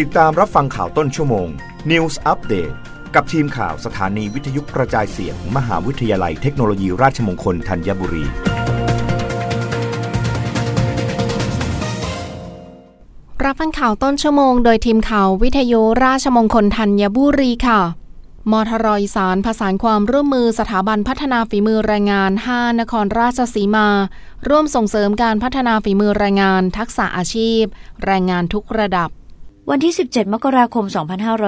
ติดตามรับฟังข่าวต้นชั่วโมง News Update กับทีมข่าวสถานีวิทยุกระจายเสียงมมหาวิทยาลัยเทคโนโลยีราชมงคลธัญบุรี รับฟังข่าวต้นชั่วโมงโดยทีมข่าววิทยุราชมงคลธัญบุรีค่ะมทรอีสานผสานความร่วมมือสถาบันพัฒนาฝีมือแรงงาน 5 นครราชสีมา ร่วมส่งเสริมการพัฒนาฝีมือแรงงาน ทักษะอาชีพ แรงงานทุกระดับ วันที่ 17 มกราคม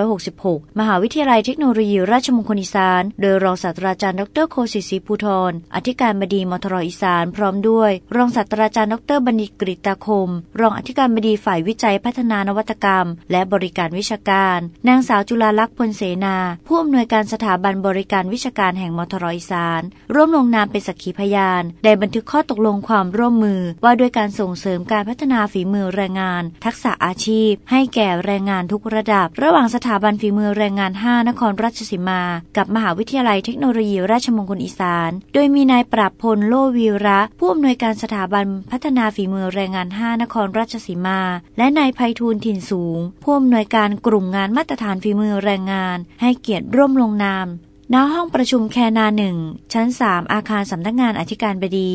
2566 มหาวิทยาลัยเทคโนโลยีราชมงคลอีสาน โดยรองศาสตราจารย์ดรโคศิศิภูทรอธิการบดีมทรอีสาน พร้อมด้วย รองศาสตราจารย์ดรบัณฑิตกฤตาคม รองอธิการบดีฝ่ายวิจัยพัฒนานวัตกรรม และบริการวิชาการ นางสาวจุฬาลักษณ์พลเสนา ผู้อำนวยการสถาบันบริการวิชาการแห่งมทรอีสาน ร่วมลงนามเป็นสักขีพยาน ได้บันทึกข้อตกลงความร่วมมือ ว่าด้วยการส่งเสริมการพัฒนาฝีมือแรงงาน ทักษะอาชีพ ให้แก่แรงงานทุกระดับ ระหว่างสถาบันฝีมือแรงงาน 5 นครราชสีมา กับมหาวิทยาลัยเทคโนโลยีราชมงคลอีสาน โดยมีนายปราบพลโลวีระ ผู้อำนวยการสถาบันพัฒนาฝีมือแรงงาน 5 นครราชสีมา และนายไพฑูรย์ถิ่นสูง ผู้อำนวยการกลุ่มงานมาตรฐานฝีมือแรงงาน ให้เกียรติร่วมลงนาม ณห้องประชุมแคนาหนึ่งชั้น 3 อาคารสำนักงานอธิการบดี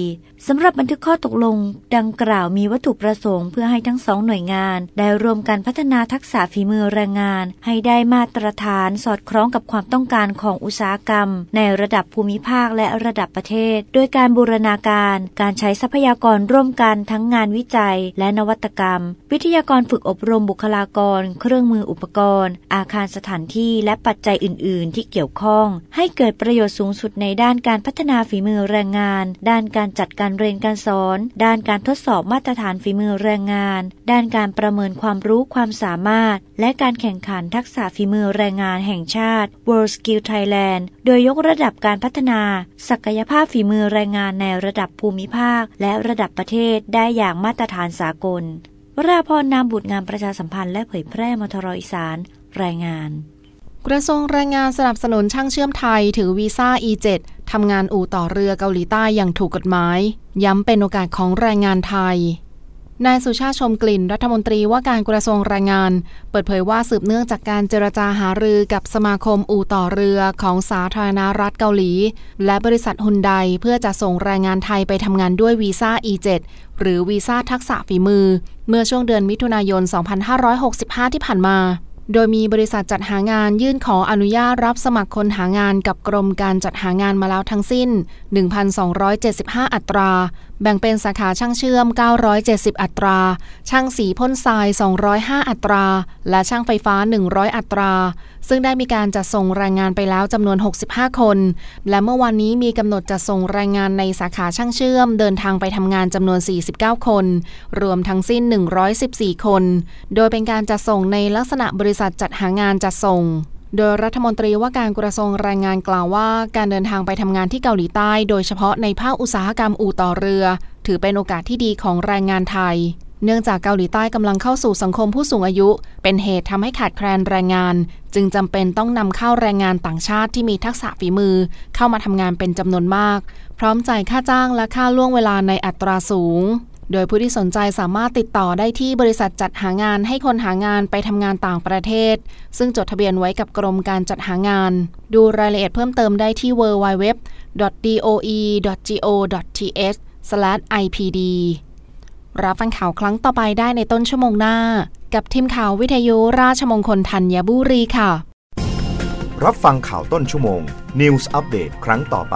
สำหรับบันทึกข้อตกลงดังกล่าวมีวัตถุประสงค์เพื่อให้ทั้งสองหน่วยงาน ได้รวมกันพัฒนาทักษะฝีมือแรงงาน ให้ได้มาตรฐานสอดคล้องกับความต้องการของอุตสาหกรรม ในระดับภูมิภาคและระดับประเทศ โดยการบูรณาการ การใช้ทรัพยากรร่วมกันทั้งงานวิจัย และนวัตกรรม วิทยากรฝึกอบรมบุคลากร เครื่องมืออุปกรณ์ อาคารสถานที่และปัจจัยอื่น ๆ ที่เกี่ยวข้องให้เกิดประโยชน์สูงสุดในด้านการพัฒนาฝีมือแรงงาน ด้านการจัดการเรียนการสอน ด้านการทดสอบมาตรฐานฝีมือแรงงาน ด้านการประเมินความรู้ความสามารถ และการแข่งขันทักษะฝีมือแรงงานแห่งชาติ World Skill Thailand โดยยกระดับการพัฒนา ศักยภาพฝีมือแรงงานในระดับภูมิภาค และระดับประเทศได้อย่างมาตรฐานสากลวราพรนามบุตรงานประชาสัมพันธ์และเผยแพร่มทรอีสาน รายงาน กระทรวงแรงงานสนับสนุนช่างเชื่อมไทยถือวีซ่า E7 ทำงานอู่ต่อเรือเกาหลีใต้อย่างถูกกฎหมาย ย้ำเป็นโอกาสของแรงงานไทย นายสุชาติชมกลิ่นรัฐมนตรีว่าการกระทรวงแรงงาน เปิดเผยว่าสืบเนื่องจากการเจรจาหารือกับสมาคมอู่ต่อเรือของสาธารณรัฐเกาหลี และบริษัทฮุนไดเพื่อจะส่งแรงงานไทยไปทำงานด้วยวีซ่า E7 หรือวีซ่าทักษะฝีมือ เมื่อช่วงเดือนมิถุนายน 2565 ที่ผ่านมา โดยมีบริษัทจัดหางานยื่นขออนุญาตรับสมัครคนหางานกับกรมการจัดหางานมาแล้วทั้งสิ้น 1,275 อัตรา แบ่งเป็นสาขาช่างเชื่อม 970 อัตรา ช่างสีพ่นทราย 205 อัตรา และช่างไฟฟ้า 100 อัตรา ซึ่งได้มีการจัดส่งแรงงานไปแล้วจำนวน 65 คน และเมื่อวันนี้มีกำหนดจะส่งแรงงานในสาขาช่างเชื่อม เดินทางไปทำงานจำนวน 49 คน รวมทั้งสิ้น 114 คน โดยเป็นการจัดส่งในลักษณะบริษัทจัดหางานจัดส่ง โดยรัฐมนตรีว่าการกระทรวงแรงงานกล่าวว่า การเดินทางไปทำงานที่เกาหลีใต้ โดยเฉพาะในภาคอุตสาหกรรมอู่ต่อเรือ ถือเป็นโอกาสที่ดีของแรงงานไทย เนื่องจากเกาหลีใต้กำลังเข้าสู่สังคมผู้สูงอายุ เป็นเหตุทำให้ขาดแคลนแรงงาน จึงจำเป็นต้องนำเข้าแรงงานต่างชาติที่มีทักษะฝีมือ เข้ามาทำงานเป็นจำนวนมาก พร้อมจ่ายค่าจ้างและค่าล่วงเวลาในอัตราสูง โดยผู้ที่สนใจสามารถติดต่อได้ที่บริษัทจัดหางานให้คนหางานไปทำงานต่างประเทศ ซึ่งจดทะเบียนไว้กับกรมการจัดหางาน ดูรายละเอียดเพิ่มเติมได้ที่ www.doe.go.th/ipd รับฟังข่าวครั้งต่อไปได้ในต้นชั่วโมงหน้า กับทีมข่าววิทยุราชมงคลธัญบุรีค่ะ รับฟังข่าวต้นชั่วโมง News อัปเดตครั้งต่อไป